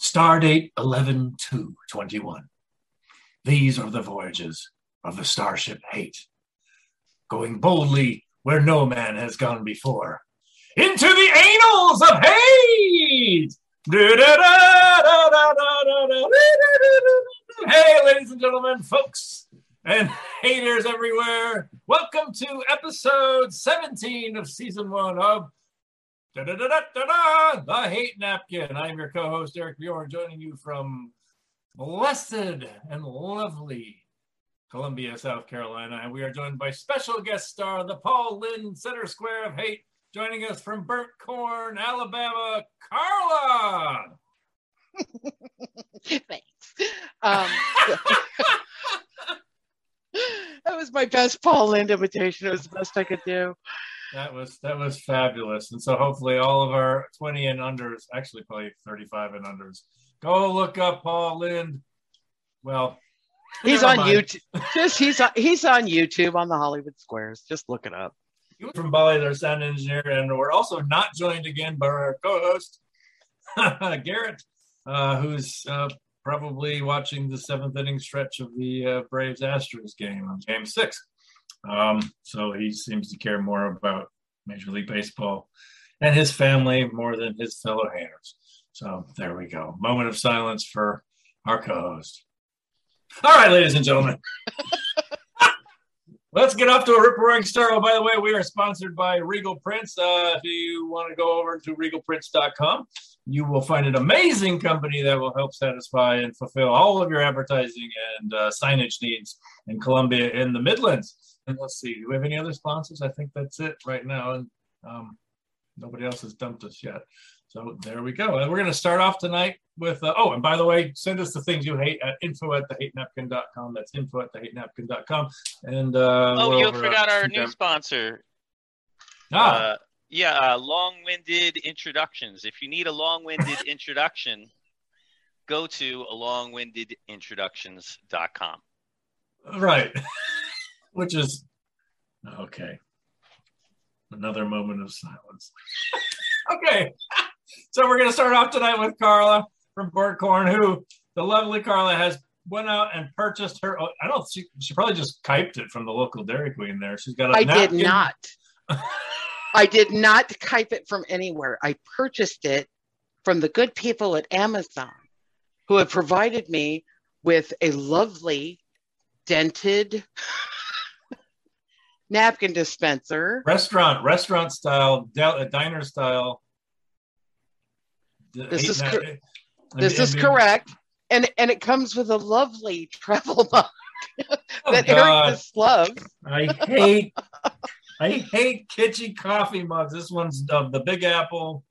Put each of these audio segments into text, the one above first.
Stardate 11 21. These are the voyages of the starship Hate, going boldly where no man has gone before, into the annals of hate! Hey, ladies and gentlemen, folks, and haters everywhere, welcome to episode 17 of season one of Da, da, da, da, da, da, the Hate Napkin. I'm your co-host Arik Bjorn, joining you from blessed and lovely Columbia, South Carolina. And we are joined by special guest star, the Paul Lynde Center Square of Hate, joining us from Burnt Corn, Alabama, Carla. Thanks. Um, that was my best Paul Lynde imitation. It was the best I could do. That was that was fabulous, and so hopefully all of our twenty and unders, actually probably thirty-five and unders, go look up Paul Lynde. Well, he's on mind. YouTube. Just he's on, he's on YouTube on the Hollywood Squares. Just look it up. From Bali, their sound engineer, and we're also not joined again by our co-host Garrett, uh, who's uh, probably watching the seventh inning stretch of the uh, Braves Astros game on Game Six. Um, so he seems to care more about Major League Baseball and his family more than his fellow haters. So there we go. Moment of silence for our co-host. All right, ladies and gentlemen. Let's get off to a rip roaring start. Oh, by the way, we are sponsored by Regal Prints. Uh, if you want to go over to regalprints.com, you will find an amazing company that will help satisfy and fulfill all of your advertising and uh, signage needs in Columbia in the Midlands. And let's see, do we have any other sponsors? I think that's it right now. And um, nobody else has dumped us yet. So there we go. And we're going to start off tonight with, uh, oh, and by the way, send us the things you hate at info at thehatenapkin.com. That's info at thehatenapkin.com. And, uh, oh, you forgot our new sponsor. Ah. Uh, yeah, uh, long-winded introductions. If you need a long-winded introduction, go to longwindedintroductions.com. Right. which is okay. Another moment of silence. okay. so we're going to start off tonight with Carla from Burnt Corn, who the lovely Carla has went out and purchased her. Oh, I don't. She, she probably just kyped it from the local Dairy Queen. There, she's got. A I napkin. did not. I did not kype it from anywhere. I purchased it from the good people at Amazon, who have provided me with a lovely dented napkin dispenser. Restaurant, restaurant style, uh, diner style. This is cor- this is correct, and and it comes with a lovely travel mug oh, that God. Arik just loves. I hate I hate kitschy coffee mugs. This one's the Big Apple.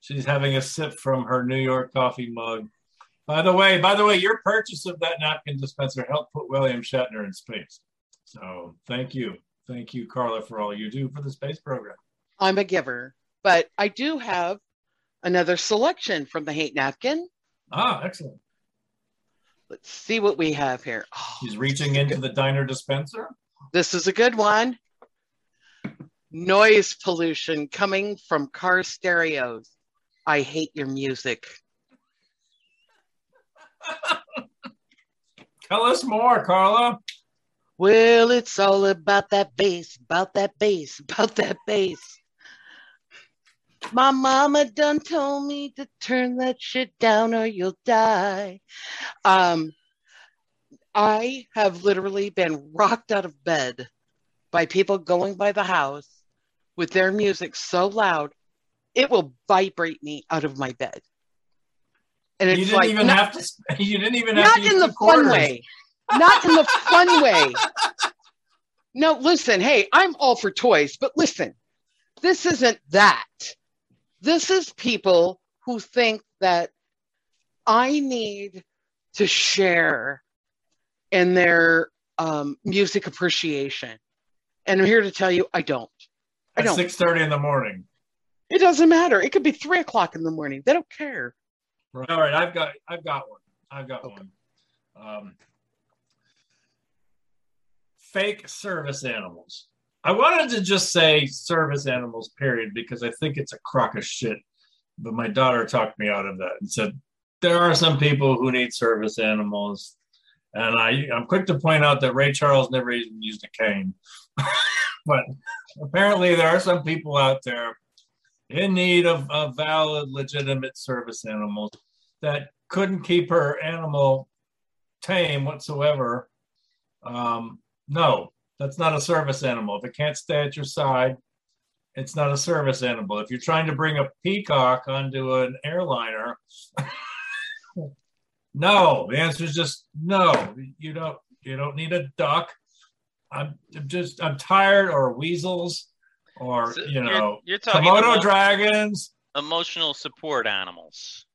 She's having a sip from her New York coffee mug. By the way, by the way, your purchase of that napkin dispenser helped put William Shatner in space. So thank you. Thank you, Carla, for all you do for the space program. I'm a giver, but I do have another selection from the Hate Napkin. Ah, excellent. Let's see what we have here. Oh, She's reaching into the diner dispenser. This is a good one. Noise pollution coming from car stereos. I hate your music. Tell us more, Carla. Well, it's all about that bass, about that bass, about that bass. My mama done told me to turn that shit down or you'll die. Um, I have literally been rocked out of bed by people going by the house with their music so loud, it will vibrate me out of my bed. And it's you didn't like, even not, have to. You didn't even have not in the fun way not in the fun way. No, listen, hey, I'm all for toys, but listen, this isn't that. This is people who think that I need to share in their um, music appreciation. And I'm here to tell you, I don't. I don't. Six thirty in the morning. It doesn't matter. It could be three o'clock in the morning. They don't care. All right, I've got, I've got one. I've got okay. one. Um, fake service animals. I wanted to just say service animals, period, because I think it's a crock of shit. But my daughter talked me out of that and said, there are some people who need service animals, and I I'm quick to point out that Ray Charles never even used a cane, but apparently there are some people out there in need of, of valid, legitimate service animals that couldn't keep her animal tame whatsoever. Um, no, that's not a service animal. If it can't stay at your side, it's not a service animal. If you're trying to bring a peacock onto an airliner, no. The answer is just no. You don't. You don't need a duck. I'm just. I'm tired. Or weasels, or so you know, you're, you're Komodo dragons. Emotional support animals.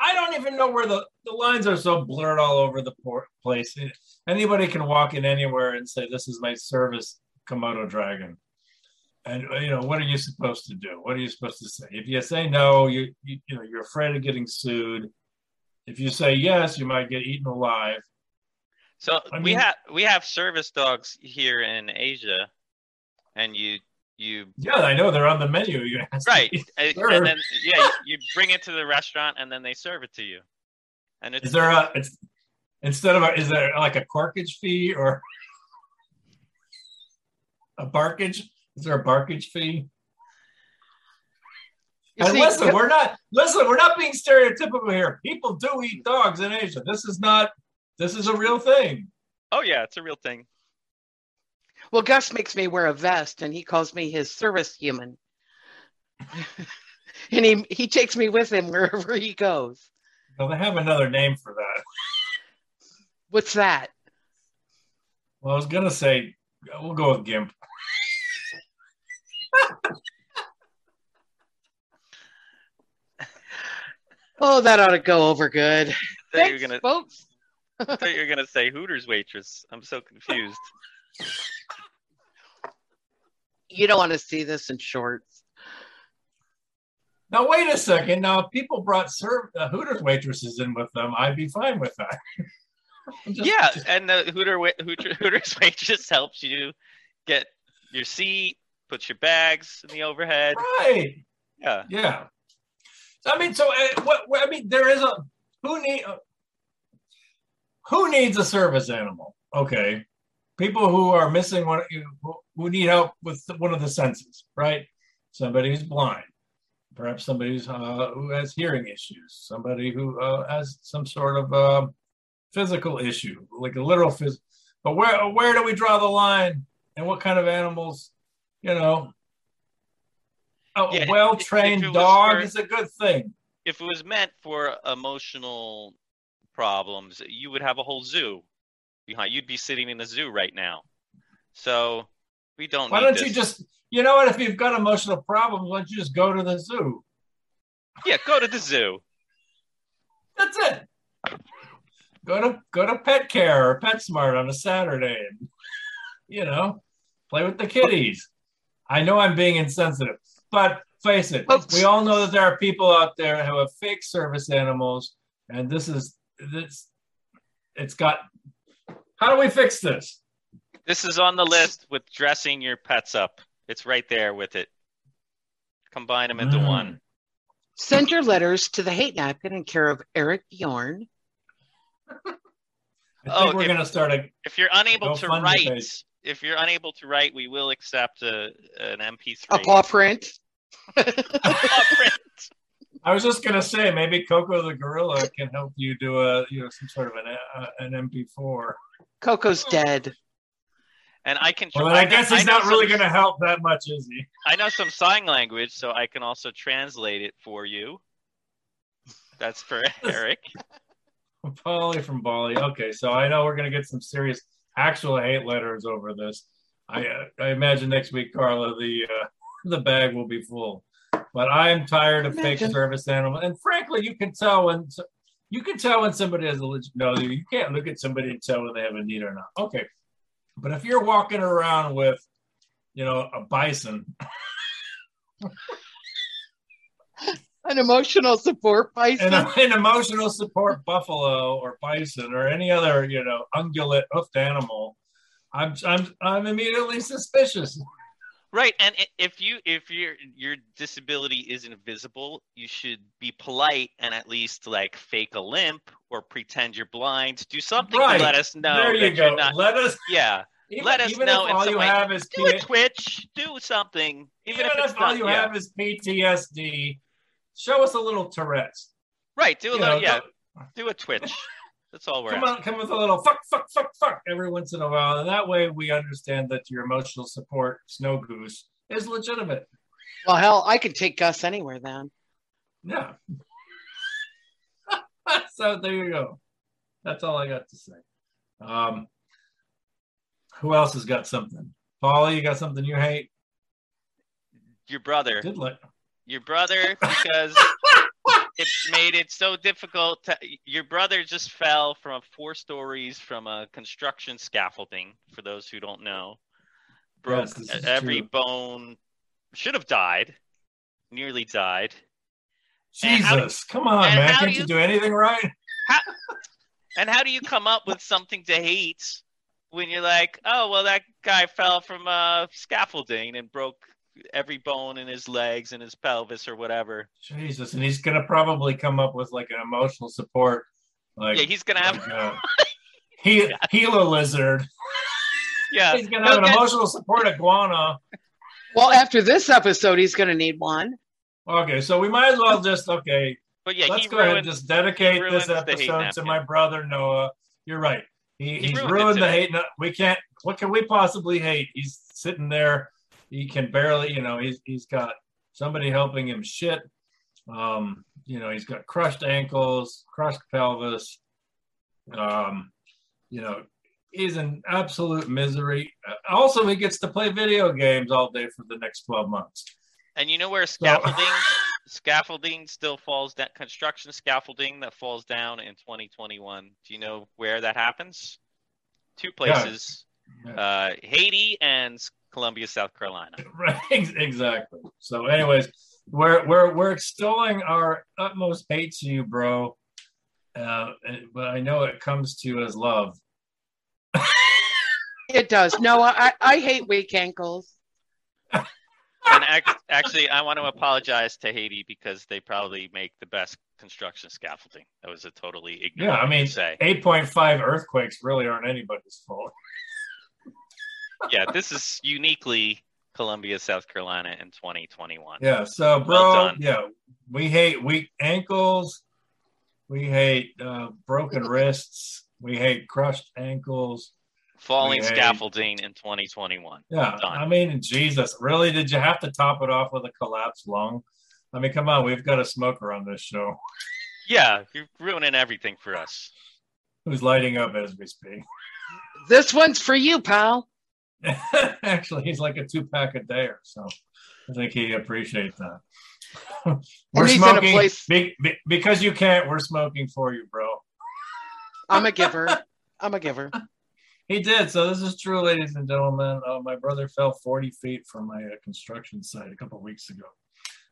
I don't even know where the, the lines are so blurred all over the place. Anybody can walk in anywhere and say, This is my service Komodo dragon. And uh, you know, what are you supposed to do? What are you supposed to say? If you say no, you, you, you know, you're afraid of getting sued. If you say yes, you might get eaten alive. So I mean, we have we have service dogs here in Asia, and you you yeah i know they're on the menu you right and, and, then yeah you bring it to the restaurant and then they serve it to you and it's, is there a it's instead of a, is there like a corkage fee or a barkage is there a barkage fee and see, listen, we're not listen, we're not being stereotypical here. People do eat dogs in Asia. This is not this is a real thing. Oh yeah, it's a real thing. Well, Gus makes me wear a vest and he calls me his service human. and he, he takes me with him wherever he goes. Well, they have another name for that. What's that? Well, I was going to say, we'll go with GIMP. oh, that ought to go over good. Thanks, you're gonna, folks. I thought you were going to say Hooters waitress. I'm so confused you don't want to see this in shorts. Now wait a second. Now if people brought serve uh, Hooters waitresses in with them, I'd be fine with that. just, yeah, just... and the Hooter, Hooter Hooters waitress helps you get your seat, puts your bags in the overhead. Right. Yeah. Yeah. So, I mean, so uh, what? I mean, there is a who need uh, who needs a service animal? Okay, people who are missing one, who need help with one of the senses, right? Somebody who's blind, perhaps somebody who's, uh, who has hearing issues, somebody who uh, has some sort of uh, physical issue, like a literal physical. But where where do we draw the line, and what kind of animals? You know, a yeah, well trained dog for, is a good thing. If it was meant for emotional problems, you would have a whole zoo behind. You'd be sitting in the zoo right now. So we don't. Why don't this. you just? You know what? If you've got emotional problems, why don't you just go to the zoo? Yeah, go to the zoo. That's it. Go to go to Pet Care or PetSmart on a Saturday, and you know, play with the kitties. I know I'm being insensitive, but face it, we all know that there are people out there who have fake service animals, and this is this. It's got how do we fix this? This is on the list with dressing your pets up. It's right there with it. Combine them into mm. one. Send your letters to the hate napkin in care of Arik Bjorn. I oh, we're going to start a. If you're unable to write, page. if you're unable to write, we will accept a an MP3. A paw print. a paw print. I was just gonna say maybe Koko the gorilla can help you do a you know some sort of an uh, an MP4. Koko's dead. And I can. Well, I, I guess he's I not really going to help that much, is he? I know some sign language, so I can also translate it for you. That's for Arik. Pauly from Bali. Okay, so I know we're going to get some serious actual hate letters over this. I uh, I imagine next week, Carla, the uh, the bag will be full. But I am tired of fake service animals, and frankly, you can tell when you can tell when somebody has a legit. No, you can't look at somebody and tell when they have a need or not. Okay, but if you're walking around with, you know, a bison, an emotional support bison, an, an, emotional support buffalo or bison or any other, you know, ungulate hoofed animal, I'm I'm I'm immediately suspicious. Right, and if you if your your disability isn't visible, you should be polite and at least like fake a limp or pretend you're blind. Do something right. to let us know. There you go. Not, let us. Yeah. Even, let us know. If all you way. have is do a Twitch. Do something. Even, even if, if all not, you yeah. have is PTSD, show us a little Tourette's. Right. Do a you little. Know, yeah. Do a Twitch. That's all we're come on, come with a little fuck, fuck, fuck, fuck every once in a while, and that way we understand that your emotional support, Snow Goose, is legitimate. Well, hell, I could take Gus anywhere then. Yeah. so there you go. That's all I got to say. Um, who else has got something? Pauly, you got something you hate? Your brother. Good luck. Your brother, because it made it so difficult. To, your brother just fell from four stories from a construction scaffolding. For those who don't know, broke yes, every true. bone. Should have died. Nearly died. Jesus, come on, man! Can't you, you, do anything right? How, and how do you come up with something to hate when you're like, oh well, that guy fell from uh, scaffolding and broke every bone in his legs and his pelvis or whatever. Jesus, and he's gonna probably come up with like an emotional support. Like yeah, he's gonna have like, uh, he Gila lizard. Yeah, he's gonna have an emotional support iguana. Well, after this episode, he's gonna need one. Okay, so we might as well just okay. But yeah, let's go ruined, ahead and just dedicate this episode to my brother Noah. You're right. He, he he's ruined, ruined the hate. No, We can't. What can we possibly hate? He's sitting there he can barely, you know, he's he's got somebody helping him shit. Um, you know, he's got crushed ankles, crushed pelvis. Um, you know, he's in absolute misery. Also, he gets to play video games all day for the next 12 months. And you know where scaffolding scaffolding still falls down construction scaffolding that falls down in 2021. Do you know where that happens? Two places. Yeah. Yeah. Uh, Haiti and Columbia, South Carolina. Right, exactly. So, anyways, we're we're we're extolling our utmost hate to you, bro. Uh, but I know it comes to you as love. it does. No, I I hate weak ankles. and actually, I want to apologize to Haiti because they probably make the best construction scaffolding. That was a totally ignorant. Yeah, I mean, say eight point five earthquakes really aren't anybody's fault yeah, this is uniquely Columbia, South Carolina in 2021. Yeah, so bro, well yeah, we hate weak ankles, we hate uh, broken wrists, we hate crushed ankles, falling scaffolding in 2021. Yeah, I mean, Jesus, really? Did you have to top it off with a collapsed lung? I mean, come on, we've got a smoker on this show. Yeah, you're ruining everything for us. Who's lighting up as we speak? This one's for you, pal. Actually, he's like a two pack a day or so. I think he appreciates that. we're smoking place... be, be, because you can't. We're smoking for you, bro. I'm a giver. I'm a giver. He did. So this is true, ladies and gentlemen. Uh, my brother fell 40 feet from my uh, construction site a couple weeks ago.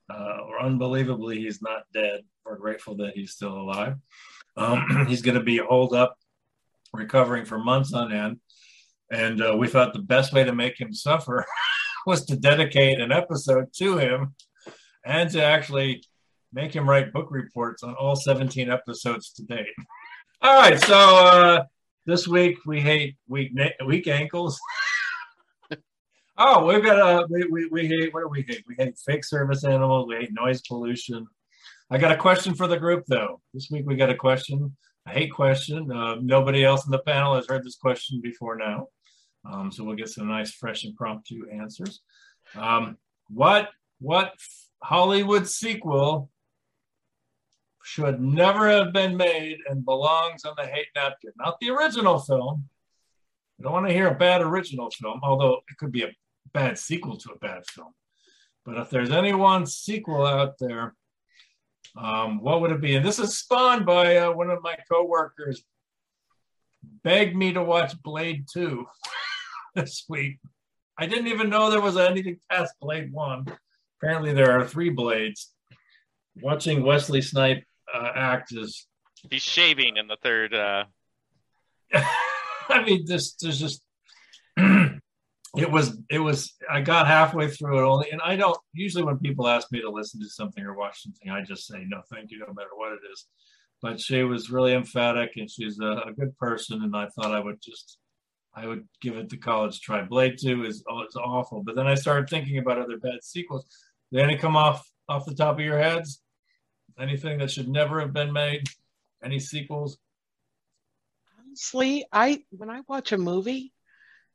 Uh, unbelievably, he's not dead. We're grateful that he's still alive. Um, he's going to be holed up, recovering for months on end. And uh, we thought the best way to make him suffer was to dedicate an episode to him and to actually make him write book reports on all 17 episodes to date. All right, so uh, this week we hate weak weak ankles. oh, we've got a uh, we, we, we hate what do we hate? We hate fake service animals. We hate noise pollution. I got a question for the group though. This week we got a question, a hate question. Uh, nobody else in the panel has heard this question before now. Um, so we'll get some nice, fresh, impromptu answers. Um, what what Hollywood sequel should never have been made and belongs on the hate napkin? Not the original film. I don't want to hear a bad original film, although it could be a bad sequel to a bad film. But if there's any one sequel out there, um, what would it be? And this is spawned by uh, one of my coworkers. Begged me to watch Blade 2. this week. I didn't even know there was anything past Blade One. Apparently, there are three blades. Watching Wesley Snipe uh, act is. He's shaving in the third. Uh... I mean, this there's just it was it was I got halfway through it only, and I don't usually when people ask me to listen to something or watch something, I just say no, thank you, no matter what it is. But she was really emphatic, and she's a, a good person, and I thought I would just I would give it the college try. Blade Two is oh, it's awful, but then I started thinking about other bad sequels. Did any come off off the top of your heads? Anything that should never have been made? Any sequels? Honestly, I when I watch a movie,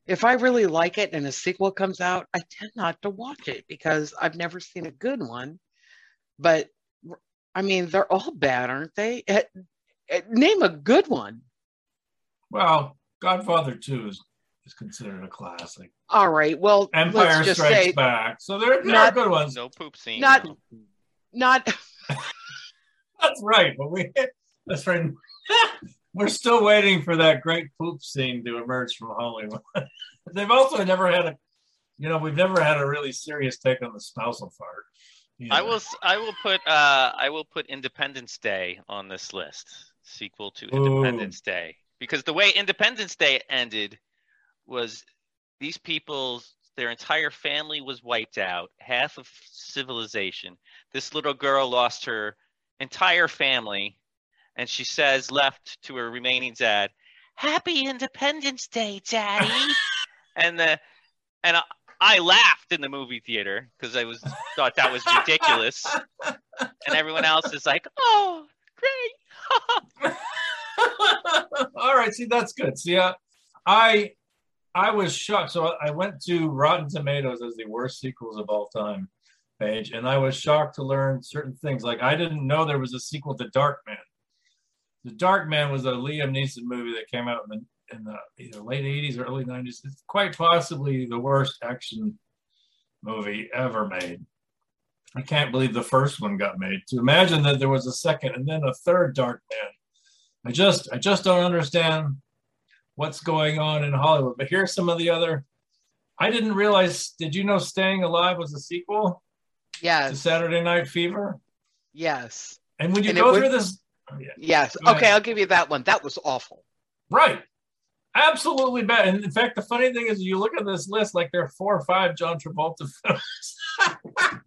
if I really like it and a sequel comes out, I tend not to watch it because I've never seen a good one. But I mean, they're all bad, aren't they? Eh, eh, name a good one. Well, Godfather Two is, is considered a classic. All right. Well, Empire let's just Strikes say Back. So there, there Not- are good ones. No poop scene. not not That's right. But we that's right. We're still waiting for that great poop scene to emerge from Hollywood. They've also never had a, you know, we've never had a really serious take on the spousal fart. I will. I will put. Uh, I will put Independence Day on this list. Sequel to Ooh. Independence Day, because the way Independence Day ended was these people's their entire family was wiped out, half of civilization. This little girl lost her entire family, and she says, left to her remaining dad, "Happy Independence Day, Daddy." and the and I, I laughed in the movie theater because I was thought that was ridiculous, and everyone else is like, "Oh, great." All right, see that's good. See, uh, I I was shocked. So I went to Rotten Tomatoes as the worst sequels of all time page, and I was shocked to learn certain things. Like I didn't know there was a sequel to Darkman. The Darkman was a Liam Neeson movie that came out in the, in the either late '80s or early '90s. It's quite possibly the worst action movie ever made. I can't believe the first one got made. To imagine that there was a second and then a third Dark Man. I just I just don't understand what's going on in Hollywood. But here's some of the other. I didn't realize. Did you know Staying Alive was a sequel Yes. to Saturday Night Fever? yes, And when you And go would- through this, oh, yeah, yes. Go ahead. Okay, I'll give you that one. That was awful. right, absolutely bad. And in fact, the funny thing is, you look at this list, like there are four or five John Travolta films.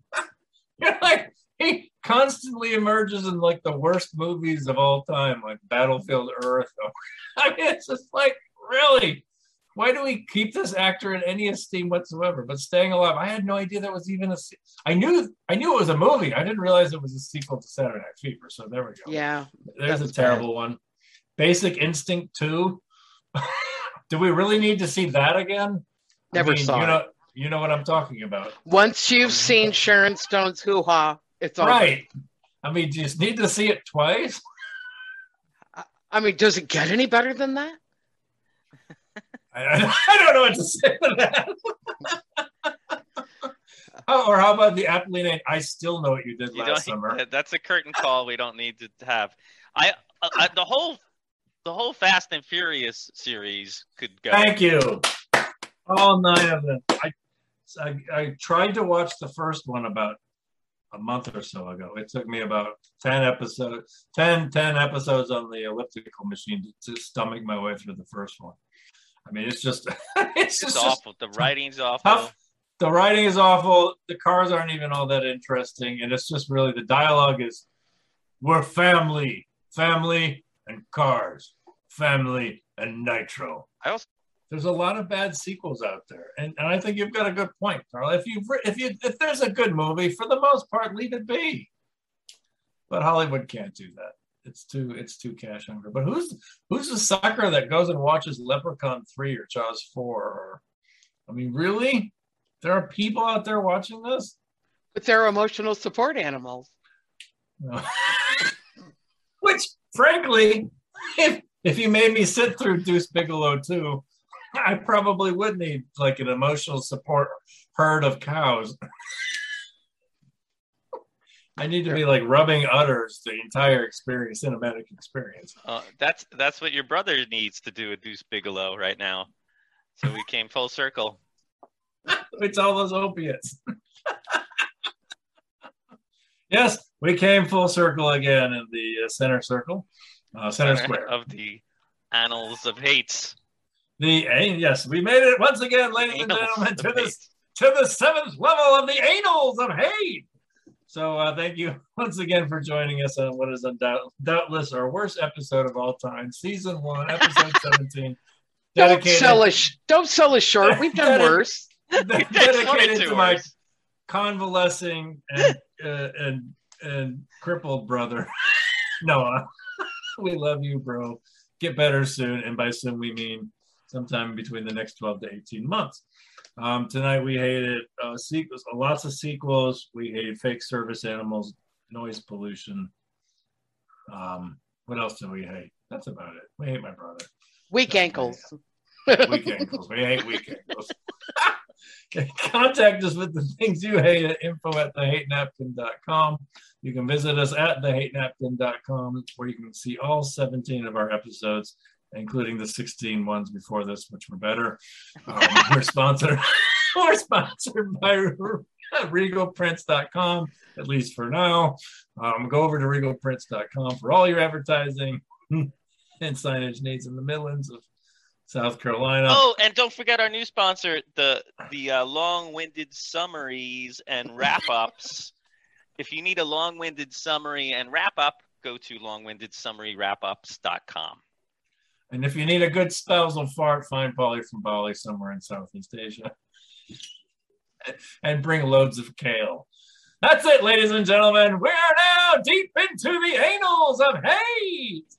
You're like, he constantly emerges in like the worst movies of all time, like Battlefield Earth. I mean, it's just like, really? Why do we keep this actor in any esteem whatsoever? But Staying Alive, I had no idea that was even a. se- I knew, I knew it was a movie. I didn't realize it was a sequel to Saturday Night Fever. So there we go. Yeah, There's a terrible one. Basic Instinct 2. Do we really need to see that again? I Never mean, saw you it. you know what I'm talking about. once you've seen Sharon Stone's hoo ha, it's all Right. I mean, do you just need to see it twice? I mean, does it get any better than that? I, I don't know what to say to that. Oh, or how about the aptly named I Still Know What You Did You Last. Summer? That's a curtain call. We don't need to have. I, I the whole the whole Fast and Furious series could go. Thank you. All nine of them. I, I, I tried to watch the first one about a month or so ago. It took me about 10 episodes, 10, 10 episodes on the elliptical machine to, to stomach my way through the first one. I mean, it's just, it's It's just, awful. The writing's awful. tough. The writing is awful. The cars aren't even all that interesting. And it's just really the dialogue is we're family, family and cars, family and nitro I also there's a lot of bad sequels out there, and, and I think you've got a good point, Carl. If you if you if there's a good movie, for the most part, leave it be. But Hollywood can't do that. It's too it's too cash hungry. But who's who's the sucker that goes and watches Leprechaun three or Jaws four? Or I mean, really, there are people out there watching this. But they're emotional support animals. Which, frankly, if if you made me sit through Deuce Bigalow too, I probably would need like an emotional support herd of cows. I need to be like rubbing udders the entire experience, cinematic experience. uh, that's that's what your brother needs to do with Deuce Bigalow right now. So we came full circle. It's all those opiates. yes, we came full circle again in the uh, center circle, uh, center square. of the annals of hates. The yes, we made it once again, ladies and gentlemen, to this to the seventh level of the anals of hate. So uh, thank you once again for joining us on what is undoubt- doubtless our worst episode of all time, season one, episode seventeen. Don't dedicated- sell us. Don't sell us short. We've done Dedicated- worse. dedicated to my convalescing and uh, and and crippled brother Noah. we love you, bro. Get better soon, and by soon we mean sometime between the next twelve to eighteen months. Um, tonight we hated uh, sequels, lots of sequels. We hated fake service animals, noise pollution. Um, what else did we hate? That's about it. We hate my brother. Weak ankles. Weak ankles. We hate weak ankles. Contact us with the things you hate at info at thehatenapkin.com. You can visit us at thehatenapkin.com where you can see all 17 of our episodes, including the 16 ones before this, which were better. Um, we're sponsored. we're sponsored by regalprints.com, at least for now. Um, go over to regalprints.com for all your advertising and signage needs in the Midlands of South Carolina. Oh, and don't forget our new sponsor, the the uh, long-winded summaries and wrap-ups. if you need a long-winded summary and wrap-up, go to longwindedsummarywrapups.com. And if you need a good spousal fart, find Pauly from Bali somewhere in Southeast Asia. and bring loads of kale. That's it, ladies and gentlemen. We are now deep into the annals of hate.